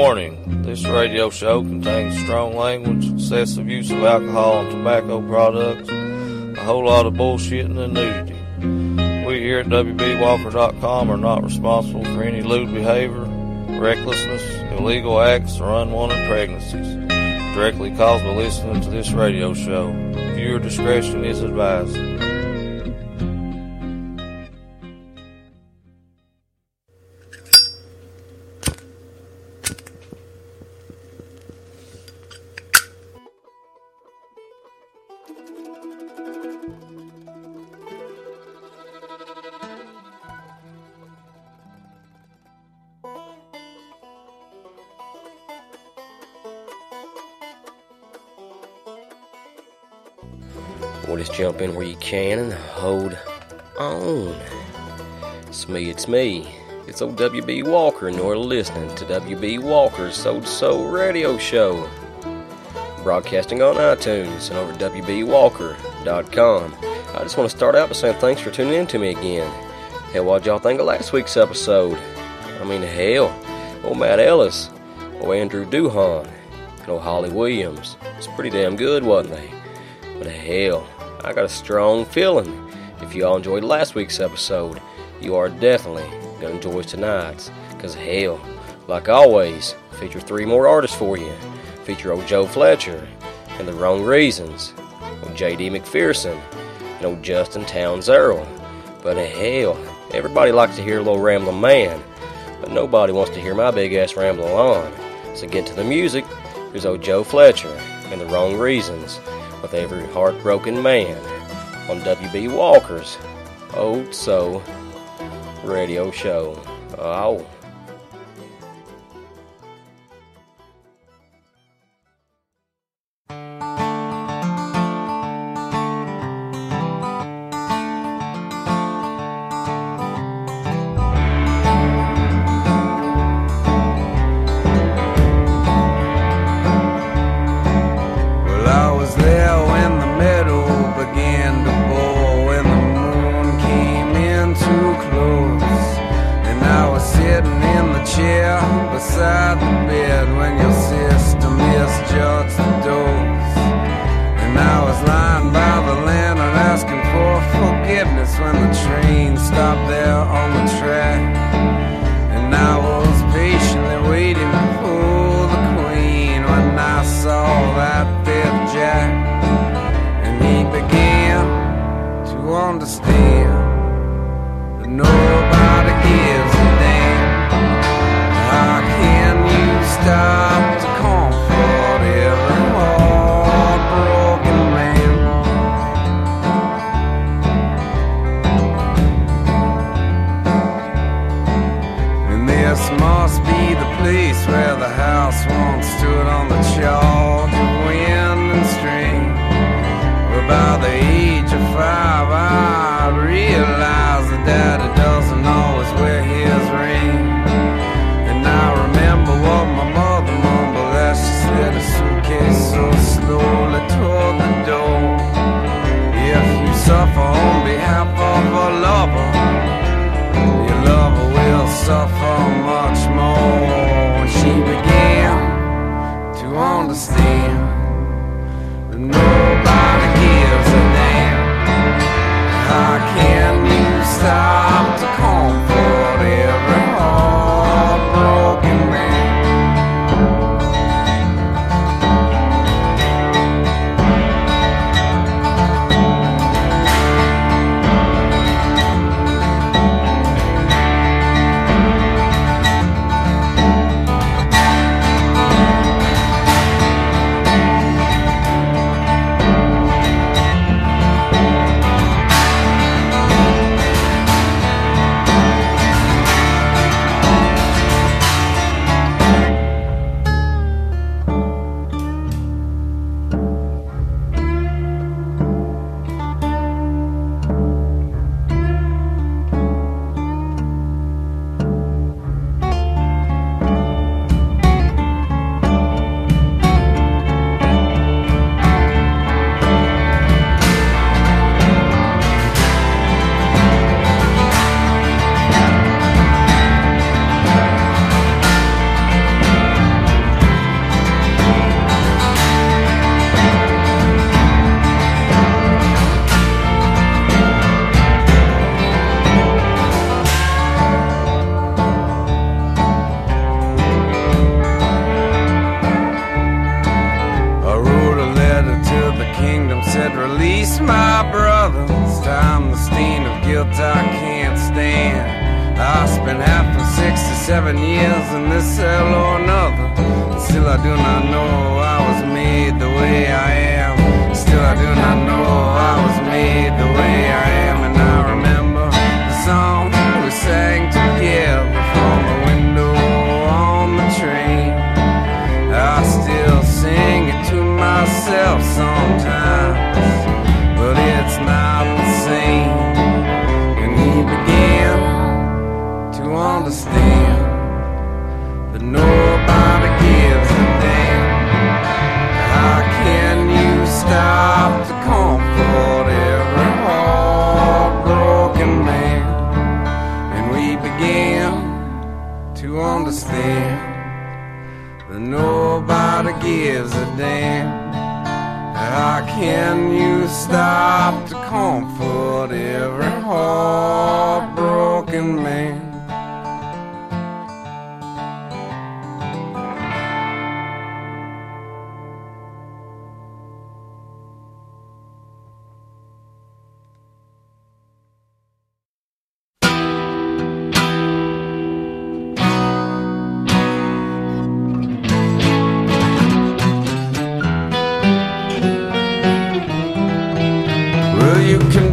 Warning this radio show contains strong language, excessive use of alcohol and tobacco products, a whole lot of bullshitting and nudity. We here at WBWalker.com are not responsible for any lewd behavior, recklessness, illegal acts, or unwanted pregnancies directly caused by listening to this radio show. Viewer discretion is advised. Can and hold on. It's me, it's me. It's old WB Walker, and you're listening to WB Walker's Soul Soul Radio Show. Broadcasting on iTunes and over WBWalker.com. I just want to start out by saying thanks for tuning in to me again. Hell, what'd y'all think of last week's episode? I mean, hell, old Matt Ellis, old Andrew Duhon, and old Holly Williams. It's pretty damn good, wasn't they? But hell, I got a strong feeling if you all enjoyed last week's episode, you are definitely going to enjoy tonight's. Because hell, like always, feature three more artists for you. Feature old Joe Fletcher and The Wrong Reasons, old J.D. McPherson, and old Justin Townes Earle. But hell, everybody likes to hear a little rambling man, but nobody wants to hear my big ass rambling on. So get to the music. Here's old Joe Fletcher and The Wrong Reasons with every heartbroken man on WB Walker's Old Soul Radio Show. Oh.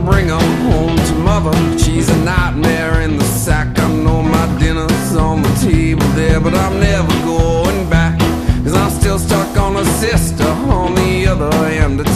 bring her home to mother. She's a nightmare in the sack. I know my dinner's on the table there, but I'm never going back. Cause I'm still stuck on a sister on the other end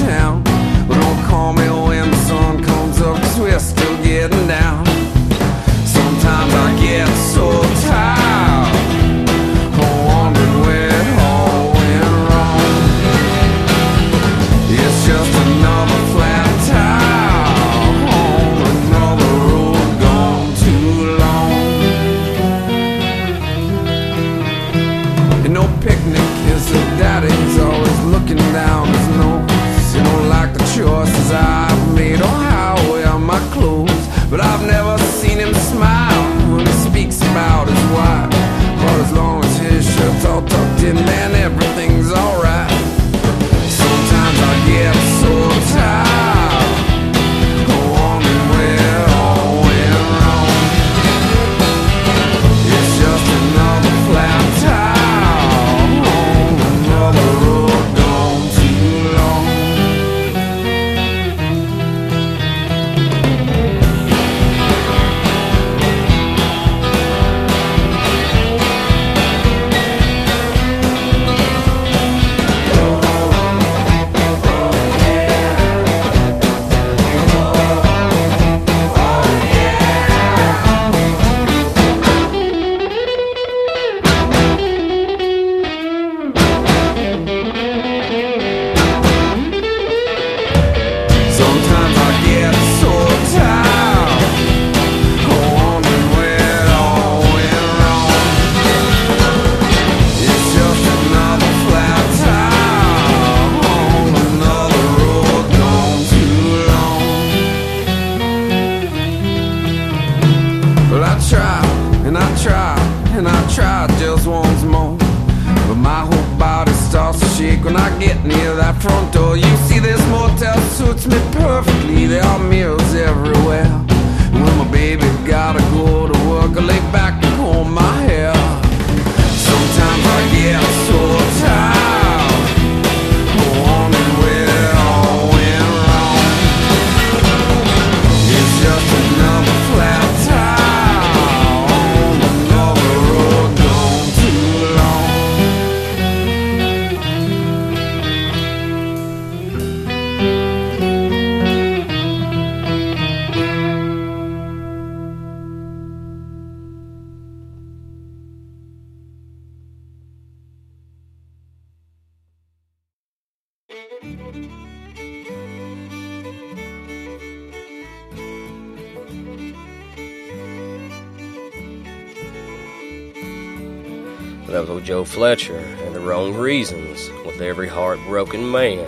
with every heartbroken man,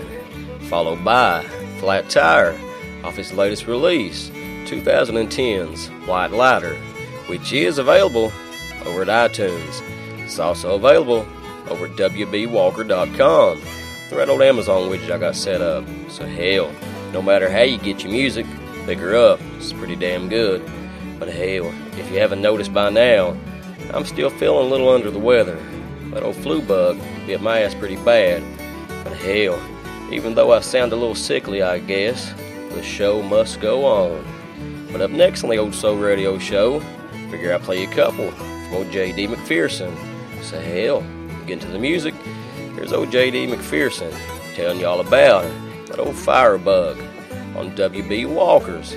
followed by Flat Tire off his latest release, 2010's White Lighter, which is available over at iTunes. It's also available over at WBWalker.com, the red old Amazon widget I got set up. So, hell, no matter how you get your music, pick her up. It's pretty damn good. But hell, if you haven't noticed by now, I'm still feeling a little under the weather. That old flu bug bit my ass pretty bad. But hell, even though I sound a little sickly, I guess, the show must go on. But up next on the Old Soul Radio Show, figure I play a couple from old J.D. McPherson. So hell, get into the music. Here's old J.D. McPherson telling y'all about that old firebug on W.B. Walker's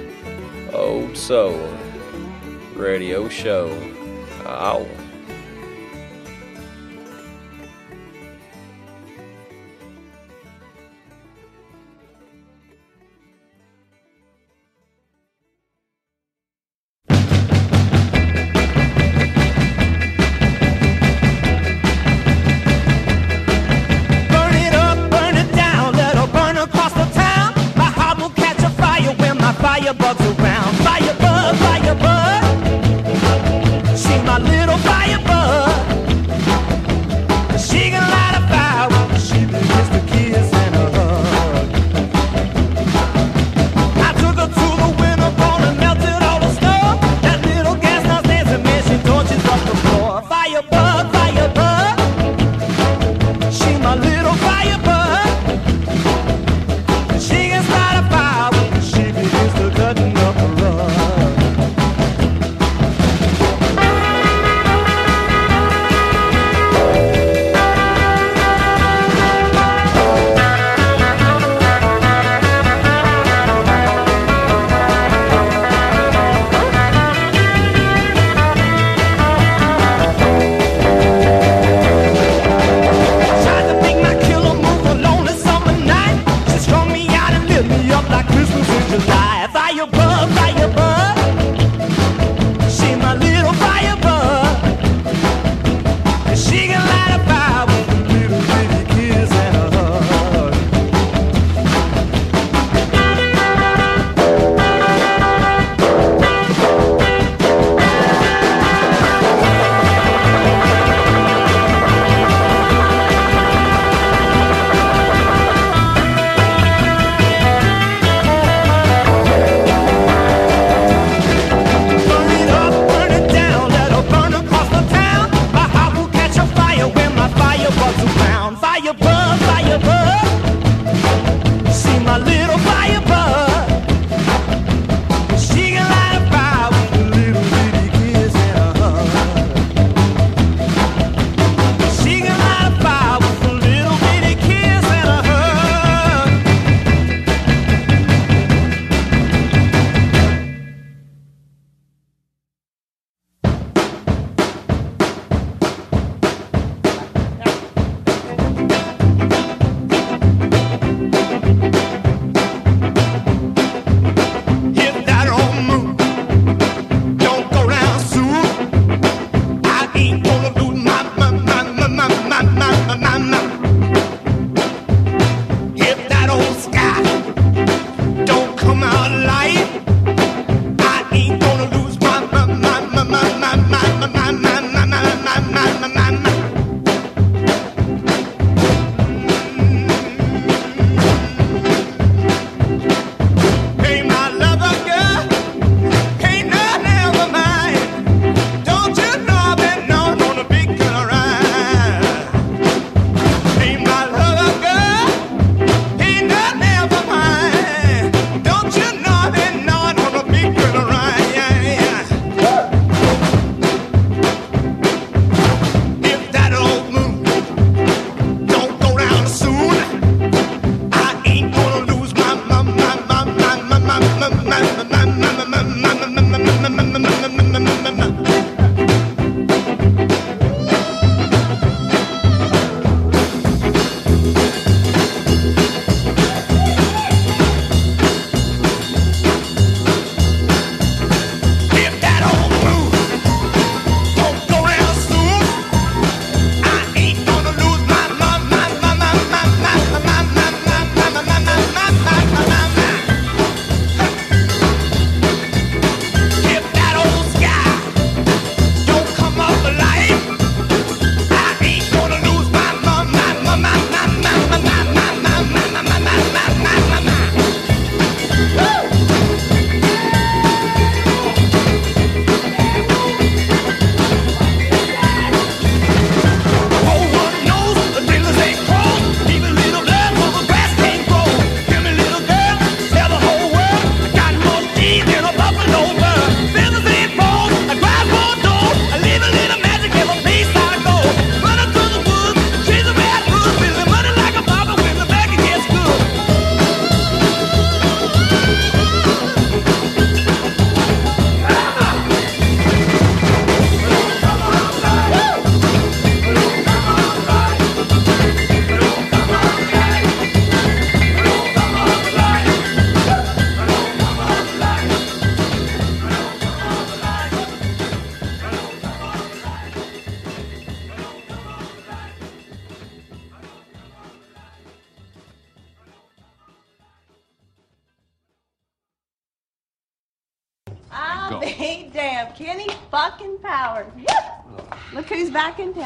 Old Soul Radio Show. Ow.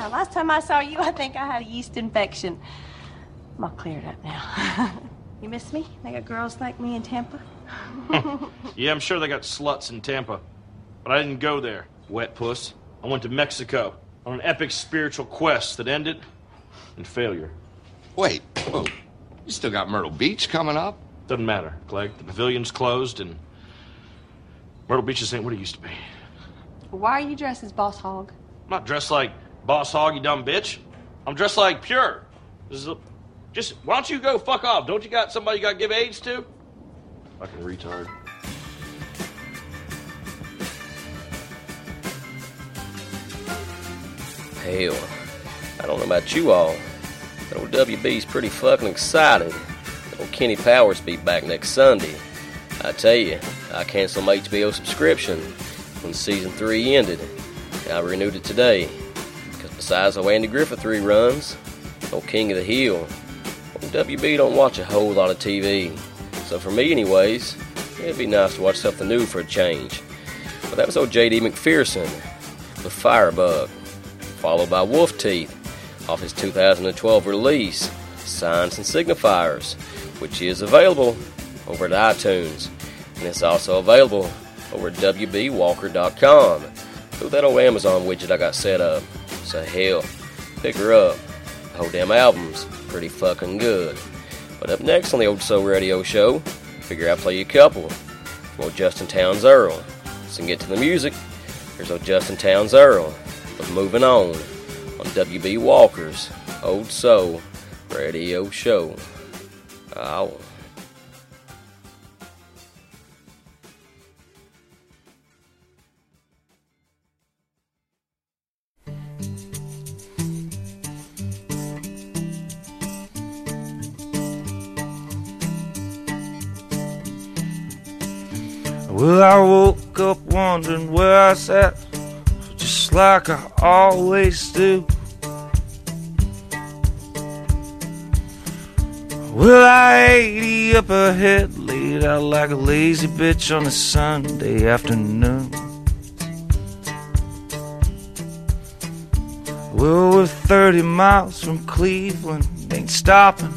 Back in town. Last time I saw you, I think I had a yeast infection. I'm all cleared up now. you miss me? They got girls like me in Tampa? Yeah, I'm sure they got sluts in Tampa. But I didn't go there, wet puss. I went to Mexico on an epic spiritual quest that ended in failure. Wait, whoa. You still got Myrtle Beach coming up? Doesn't matter, Clegg. The pavilion's closed and Myrtle Beach just ain't what it used to be. Why are you dressed as Boss Hog? I'm not dressed like Boss Hog, you dumb bitch. I'm dressed like Pure. This is a, just, why don't you go fuck off? Don't you got somebody you got to give AIDS to? Fucking retard. Hell, I don't know about you all, but old WB's pretty fucking excited. that Old Kenny Powers be back next Sunday. I tell you, I canceled my HBO subscription when season three ended. I renewed it today. Besides the Andy Griffith reruns, old King of the Hill, WB don't watch a whole lot of TV. So for me anyways, it'd be nice to watch something new for a change. But that was old J.D. McPherson with Firebug followed by Wolf Teeth off his 2012 release, Signs and Signifiers, which is available over at iTunes. And it's also available over at WBWalker.com through that old Amazon widget I got set up. So hell, pick her up. The whole damn album's pretty fucking good. But up next on the Old Soul Radio Show, figure I play you a couple old Justin Townes Earle. So get to the music, here's old Justin Townes Earle with Moving On on WB Walker's Old Soul Radio Show. Ow. Well, I woke up wondering where I sat, just like I always do. Well, I 80 up ahead, laid out like a lazy bitch on a Sunday afternoon. Well, we're 30 miles from Cleveland, ain't stopping,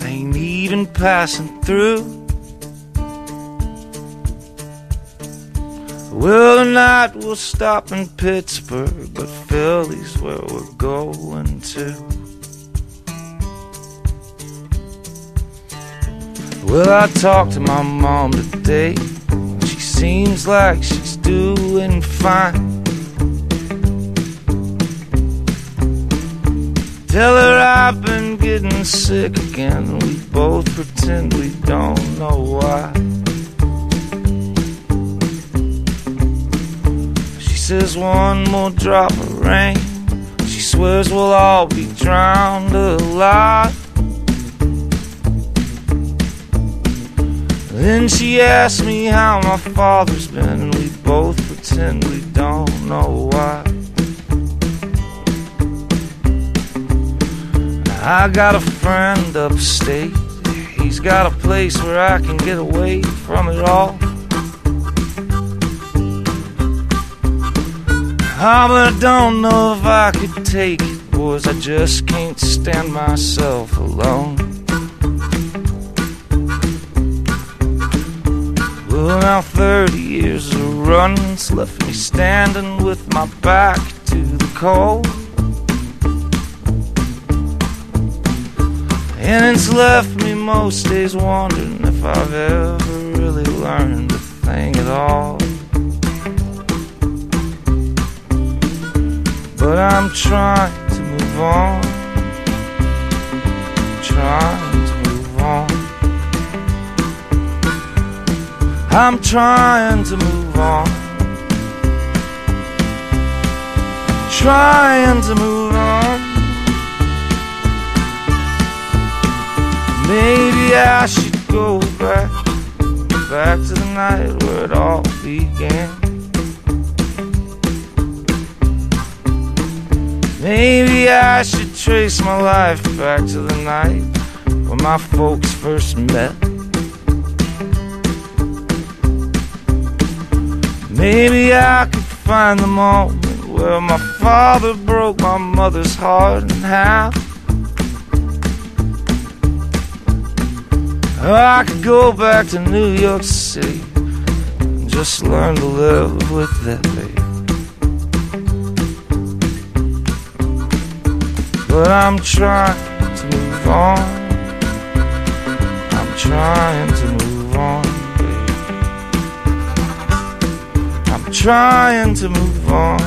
ain't even passing through. Well, tonight we'll stop in Pittsburgh, but Philly's where we're going to. Well, I talked to my mom today. She seems like she's doing fine. Tell her I've been getting sick again. We both pretend we don't know why. Says one more drop of rain. She swears we'll all be drowned alive. Then she asks me how my father's been, and we both pretend we don't know why. I got a friend upstate. He's got a place where I can get away from it all. Ah, but I don't know if I could take it, boys. I just can't stand myself alone. Well, now 30 years of running's left me standing with my back to the cold. And it's left me most days wondering if I've ever really learned a thing at all. But I'm trying to move on. Trying to move on. I'm trying to move on. Trying to move on. Maybe I should go back, back to the night where it all began. Maybe I should trace my life back to the night when my folks first met. Maybe I could find the moment where my father broke my mother's heart in half. I could go back to New York City and just learn to live with that baby. But I'm trying to move on. I'm trying to move on. I'm trying to move on.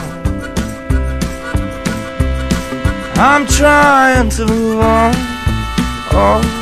I'm trying to move on. Oh.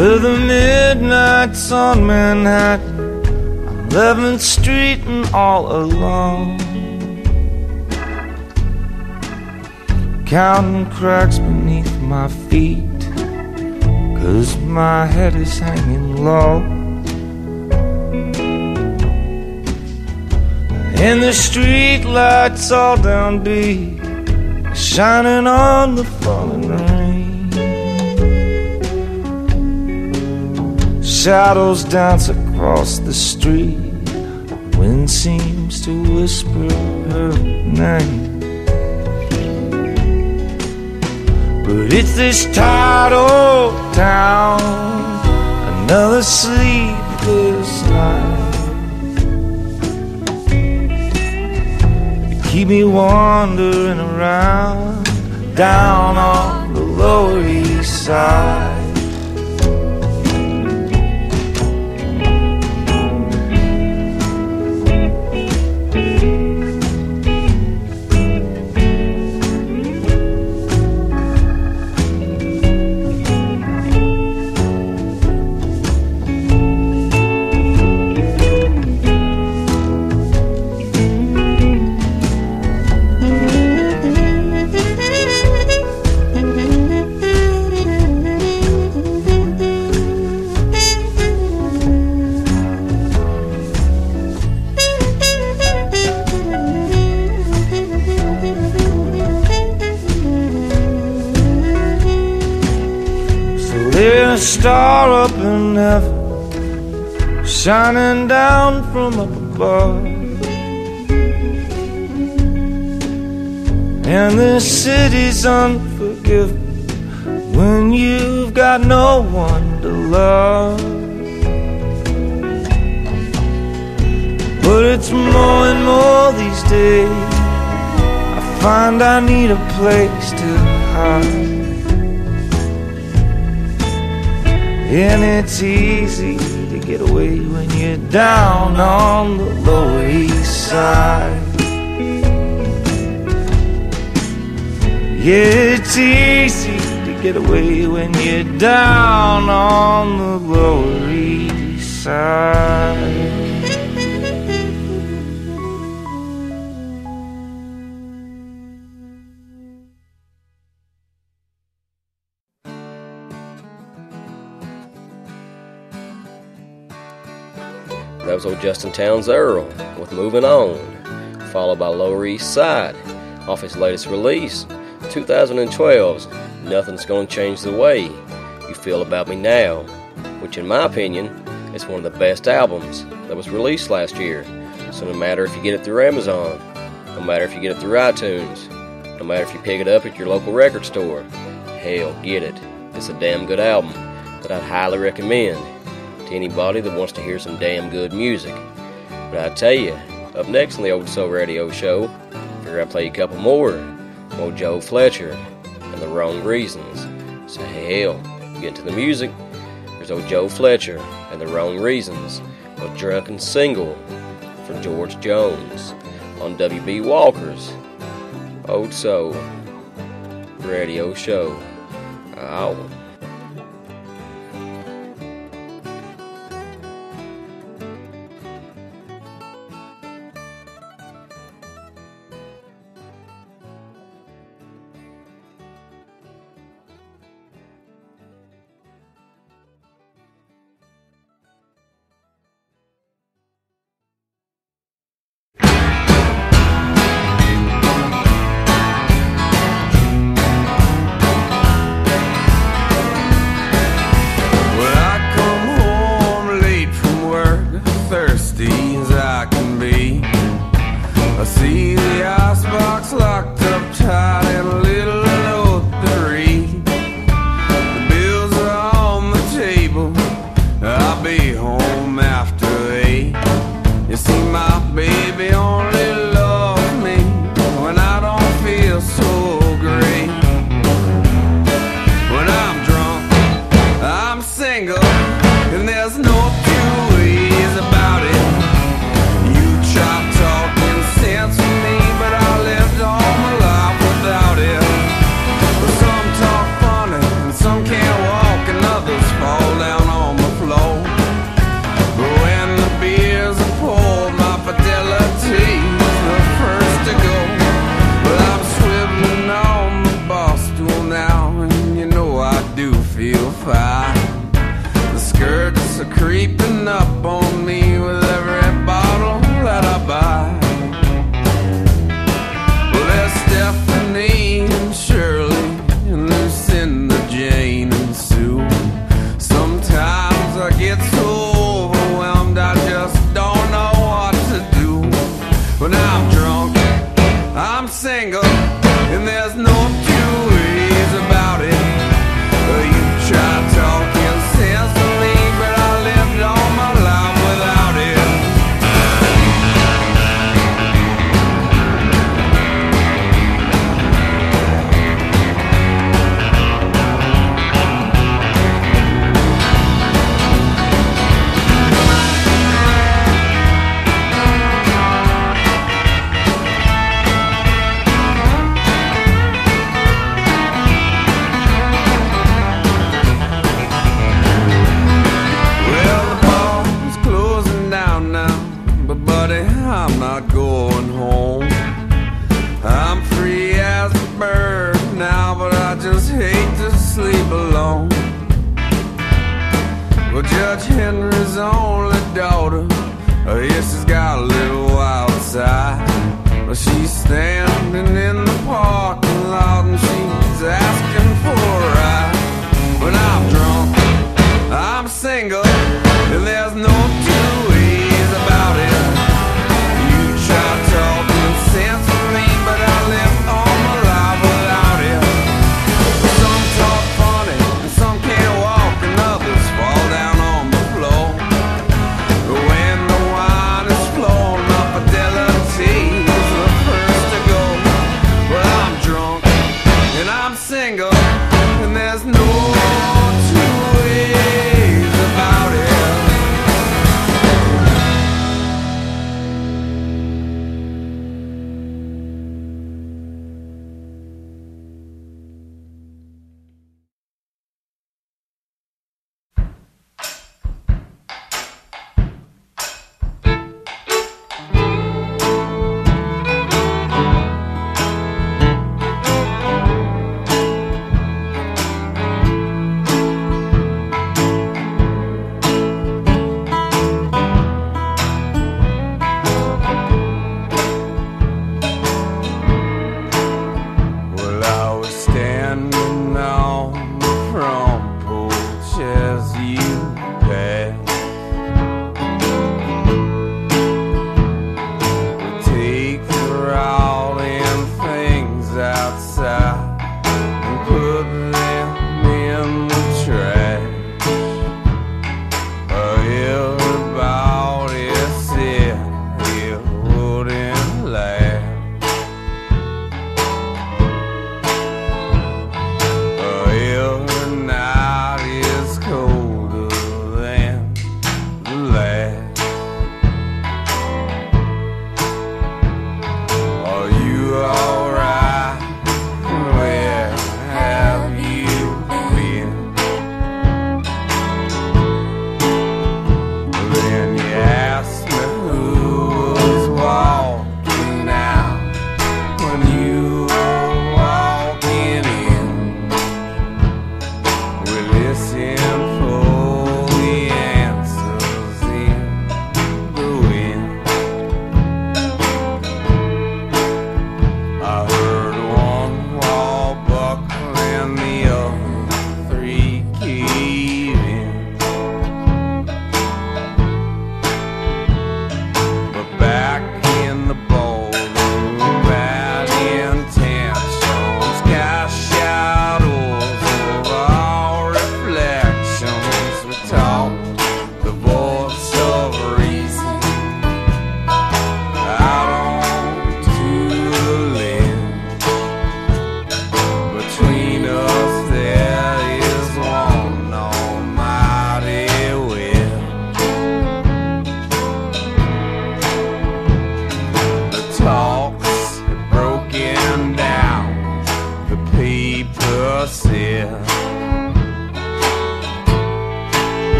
With the midnights on Manhattan, I'm 11th Street and all alone. Counting cracks beneath my feet, cause my head is hanging low. And the street lights all down B, shining on the falling rain. Shadows dance across the street. Wind seems to whisper her name. But it's this tired old town, another sleepless night. Keep me wandering around down on the Lower East Side. A star up in heaven, shining down from up above. And this city's unforgiving when you've got no one to love. But it's more and more these days. I find I need a place to hide. And it's easy to get away when you're down on the Lower East Side. Yeah, it's easy to get away when you're down on the Lower East Side. Was old Justin Townes Earle with Moving On. followed by Lower East Side off his latest release, 2012's Nothing's Gonna Change the Way You Feel About Me Now, which, in my opinion, is one of the best albums that was released last year. So, no matter if you get it through Amazon, no matter if you get it through iTunes, no matter if you pick it up at your local record store, hell, get it. It's a damn good album that I'd highly recommend to anybody that wants to hear some damn good music. But I tell you, up next on the Old Soul Radio Show, figure I'd play a couple more. Old Joe Fletcher and the Wrong Reasons. So hell, get into the music. There's old Joe Fletcher and the Wrong Reasons, a drunken single from George Jones on WB Walker's Old Soul Radio Show. Ow.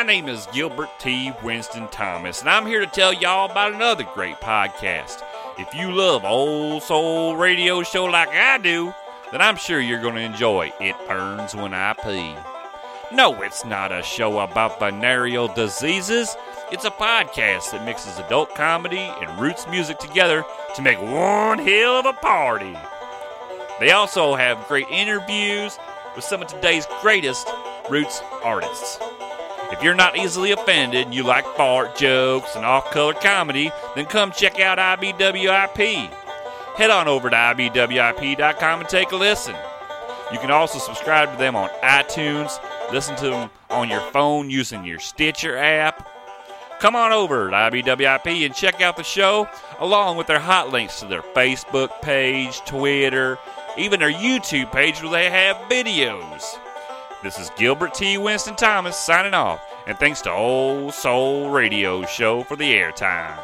My name is Gilbert T. Winston Thomas, and I'm here to tell y'all about another great podcast. If you love old soul radio show like I do, then I'm sure you're going to enjoy It Burns When I Pee. No, it's not a show about venereal diseases. It's a podcast that mixes adult comedy and roots music together to make one hell of a party. They also have great interviews with some of today's greatest roots artists. If you're not easily offended and you like fart jokes and off color comedy, then come check out IBWIP. Head on over to IBWIP.com and take a listen. You can also subscribe to them on iTunes, listen to them on your phone using your Stitcher app. Come on over to IBWIP and check out the show, along with their hot links to their Facebook page, Twitter, even their YouTube page where they have videos. This is Gilbert T. Winston Thomas signing off, and thanks to Old Soul Radio Show for the airtime.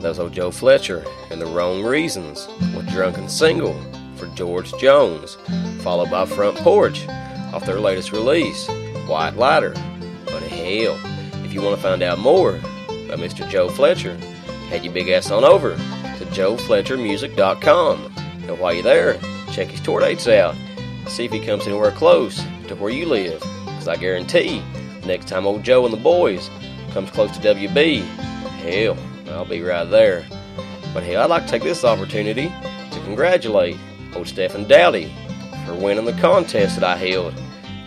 That was old Joe Fletcher and the Wrong Reasons with Drunken Single for George Jones, followed by Front Porch off their latest release, White Lighter. Hell, if you want to find out more about Mr. Joe Fletcher, head your big ass on over to joefletchermusic.com. And while you're there, check his tour dates out. See if he comes anywhere close to where you live. Because I guarantee, next time old Joe and the boys comes close to WB, hell, I'll be right there. But hey, I'd like to take this opportunity to congratulate old Stephen Dowdy for winning the contest that I held,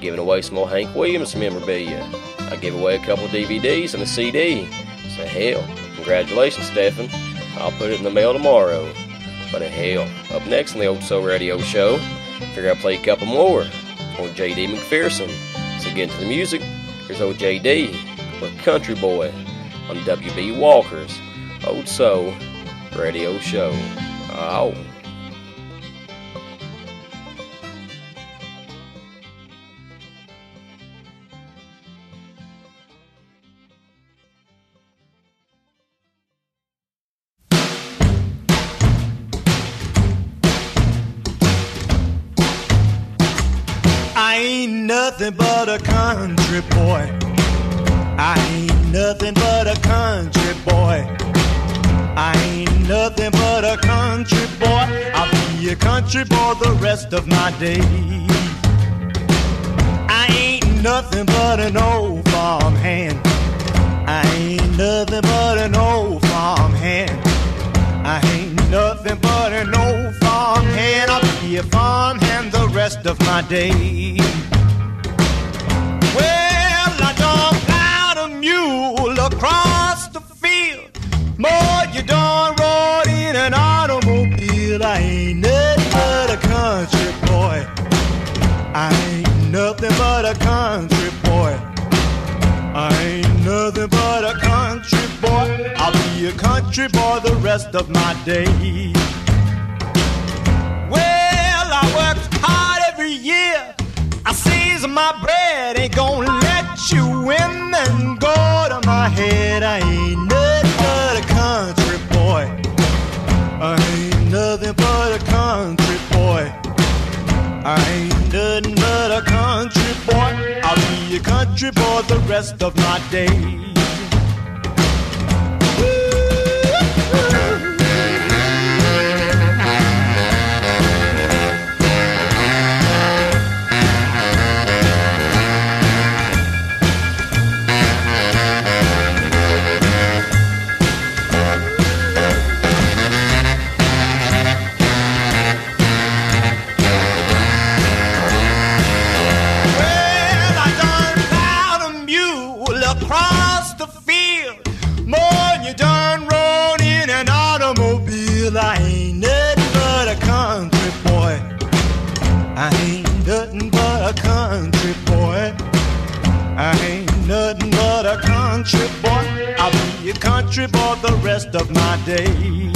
giving away some old Hank Williams memorabilia. I gave away a couple DVDs and a CD. So hell, congratulations, Stephen. I'll put it in the mail tomorrow. But hell, up next on the Old Soul Radio Show, figure I'll play a couple more. Old JD McPherson. So get into the music. Here's old JD with Country Boy on WB Walker's Old Soul Radio Show. Oh. But a country boy. I ain't nothing but a country boy. I ain't nothing but a country boy. I'll be a country boy the rest of my days. I ain't nothing but an old farm hand. I ain't nothing but an old farm hand. I ain't nothing but an old farm hand. I'll be a farm hand the rest of my days. Rest of my days. Well, I worked hard every year. I season my bread, ain't gonna let you women go to my head. I ain't nothing but a country boy. I ain't nothing but a country boy. I ain't nothing but a country boy. I'll be a country boy the rest of my days. Country boy. I ain't nothing but a country boy. I'll be a country boy the rest of my days.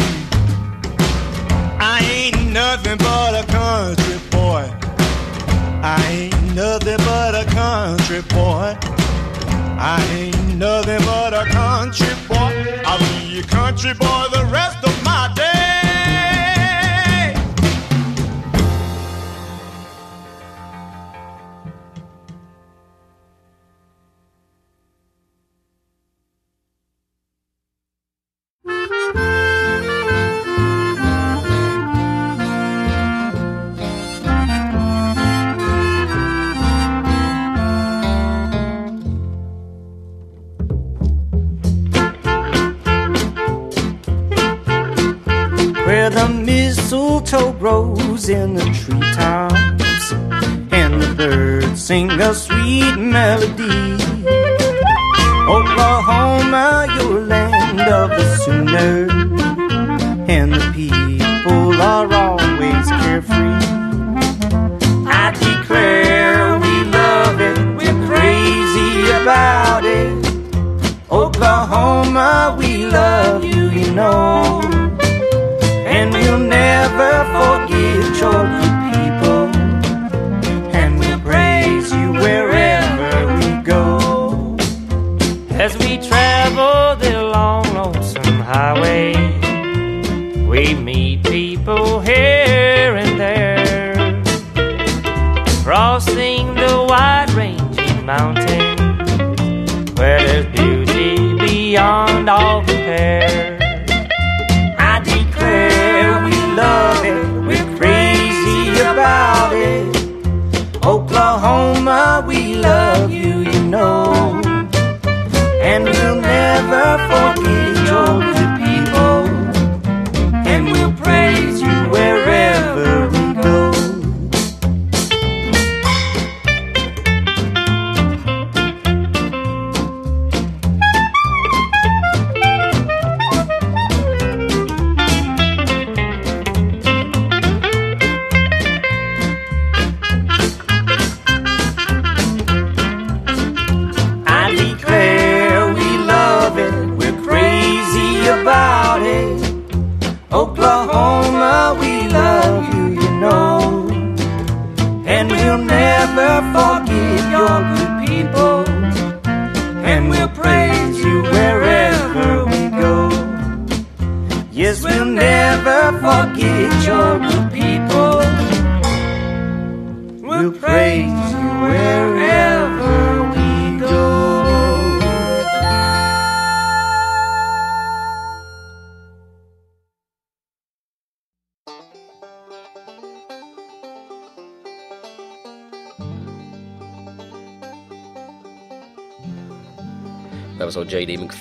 I ain't nothing but a country boy. I ain't nothing but a country boy. I ain't nothing but a country boy. I'll be a country boy the rest of my day. Mistletoe grows in the treetops, and the birds sing a sweet melody. Oklahoma, your land of the sooner, and the people are always carefree. I declare we love it, we're crazy about it. Oklahoma, we love you, you know. We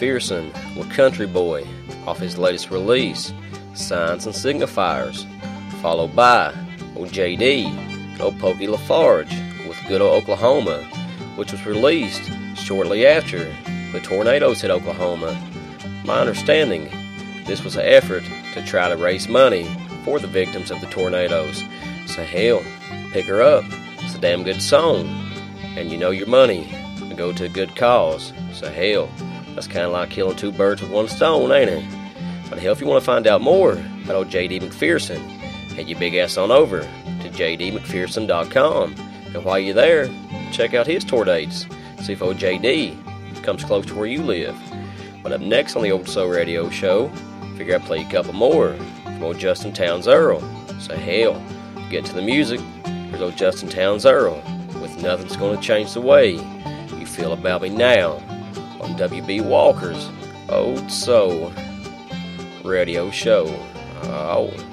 McPherson with Country Boy off his latest release, Signs and Signifiers, followed by old J.D. old Pokey LaFarge with Good Old Oklahoma, which was released shortly after the tornadoes hit Oklahoma. My understanding, this was an effort to try to raise money for the victims of the tornadoes. So hell, pick her up. It's a damn good song. And you know your money go to a good cause. So hell, that's kind of like killing two birds with one stone, ain't it? But hell, if you want to find out more about old J.D. McPherson, head your big ass on over to jdmcpherson.com. And while you're there, check out his tour dates. See if old JD comes close to where you live. But up next on the Old Soul Radio Show, figure I'd play a couple more from old Justin Townes Earle. So hell, get to the music. Here's old Justin Townes Earle with Nothing's Gonna Change the Way You Feel About Me Now on WB Walker's Old Soul Radio Show. Oh.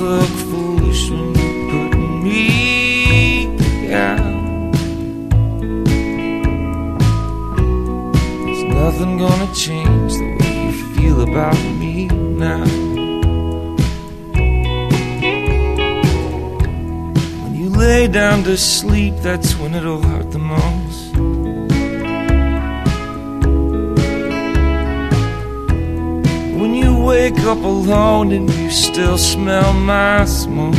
Look foolish when you're putting me out. There's nothing gonna change the way you feel about me now. When you lay down to sleep, that's when it'll hurt the wake up alone and you still smell my smoke.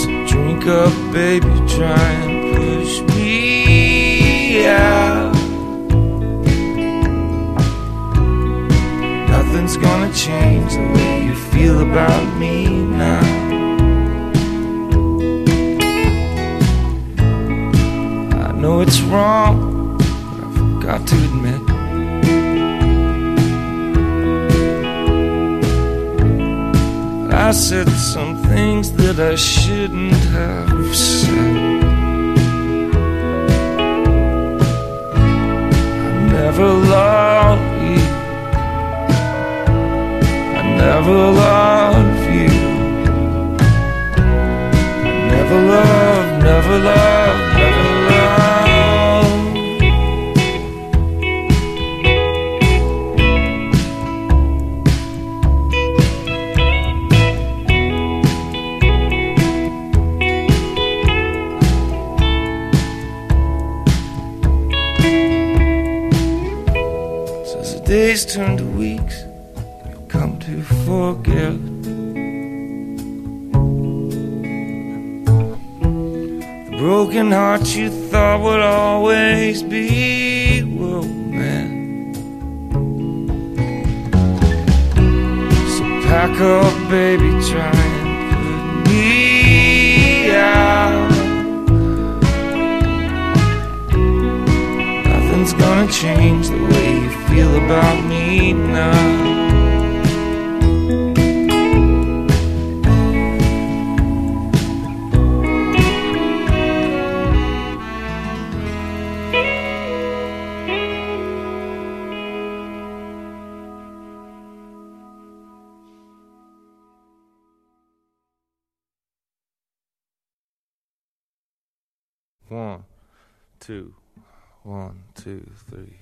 So drink up, baby, try and push me out. Nothing's gonna change the way you feel about me now. I know it's wrong, got to admit. I said some things that I shouldn't have said. I never loved you. I never loved you. I never loved, never loved. Days turn to weeks, you'll come to forget. The broken heart you thought would always be mend. So pack up, baby, try and put me out. Nothing's gonna change the way you feel about me now. One, two, three.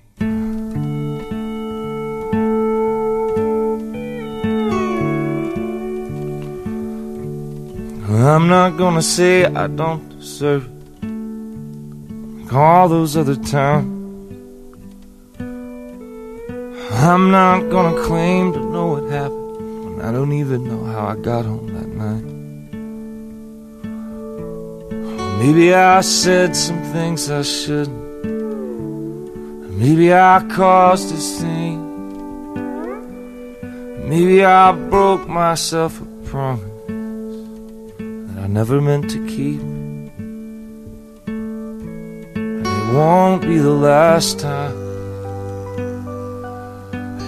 I'm not gonna say I don't deserve it. Like all those other times. I'm not gonna claim to know what happened when I don't even know how I got home that night. Maybe I said some things I shouldn't. Maybe I caused a scene. Maybe I broke myself a promise that I never meant to keep. And it won't be the last time.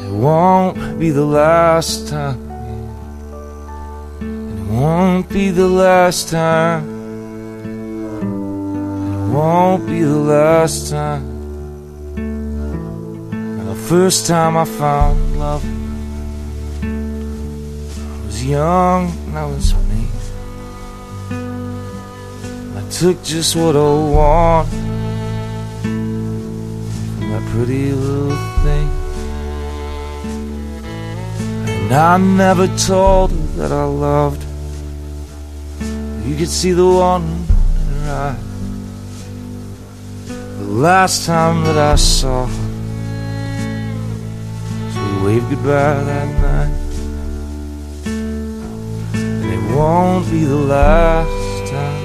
It won't be the last time. And it won't be the last time. It won't be the last time. First time I found love I was young and I was mean. I took just what I wanted from that pretty little thing. And I never told her that I loved. You could see the one in her eye. The last time that I saw her, waved goodbye that night. And it won't be the last time.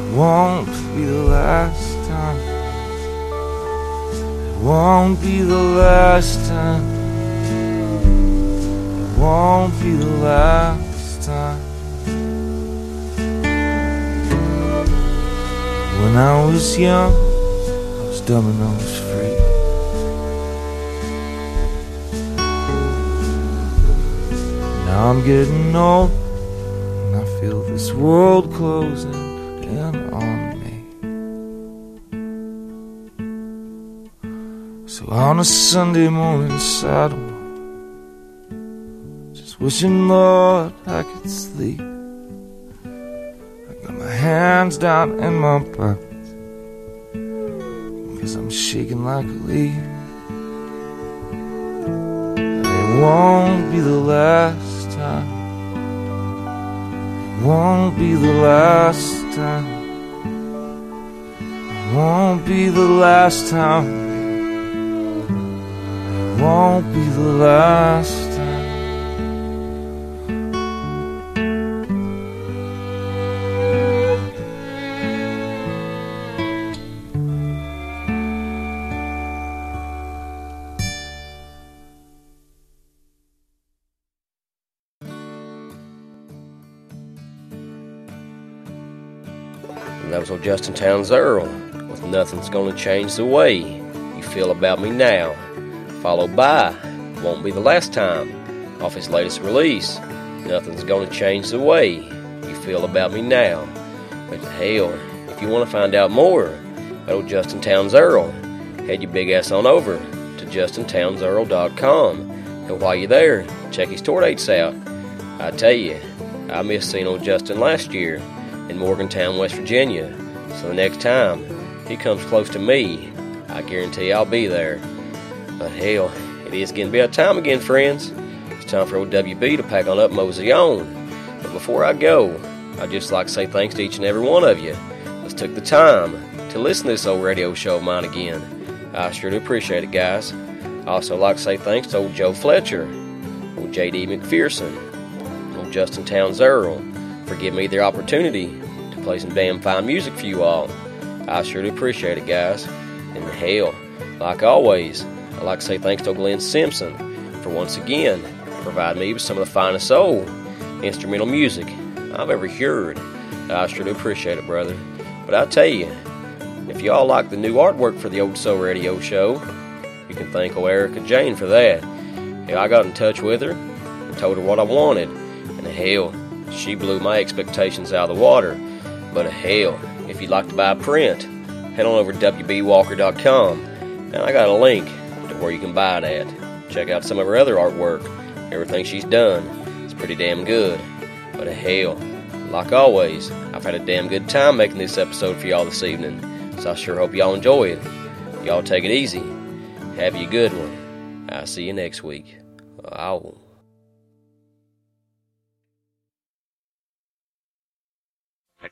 It won't be the last time. It won't be the last time. It won't be the last time. When I was young, I was dumb and I'm getting old, and I feel this world closing in on me. So on a Sunday morning saddle, just wishing, Lord, I could sleep. I got my hands down in my pockets, cause I'm shaking like a leaf. And it won't be the last won't be the last time. Won't be the last time. Won't be the last Justin Townes Earle with Nothing's Gonna Change the Way You Feel About Me Now, followed by Won't Be the Last Time off his latest release, Nothing's Gonna Change the Way You Feel About Me Now. But hell, if you want to find out more about old Justin Townes Earle, head your big ass on over to JustinTownesEarle.com. And while you're there, check his tour dates out. I tell you, I missed seeing old Justin last year in Morgantown, West Virginia. So the next time he comes close to me, I guarantee I'll be there. But hell, it is getting to be a time again, friends. It's time for old WB to pack on up mosey on. But before I go, I'd just like to say thanks to each and every one of you that's took the time to listen to this old radio show of mine again. I sure do appreciate it, guys. I also like to say thanks to old Joe Fletcher, old JD McPherson, old Justin Townes Earle, for giving me the opportunity play some damn fine music for you all. I sure do appreciate it, guys. And hell, like always, I'd like to say thanks to Glenn Simpson for once again providing me with some of the finest soul instrumental music I've ever heard. I sure do appreciate it, brother. But I tell you, if y'all like the new artwork for the Old Soul Radio Show, you can thank old Erica Jane for that. I got in touch with her and told her what I wanted, and hell, she blew my expectations out of the water. But hell, if you'd like to buy a print, head on over to WBWalker.com, and I got a link to where you can buy it at. Check out some of her other artwork. Everything she's done is pretty damn good. But hell, like always, I've had a damn good time making this episode for y'all this evening, so I sure hope y'all enjoy it. Y'all take it easy. Have you a good one. I'll see you next week. Ow.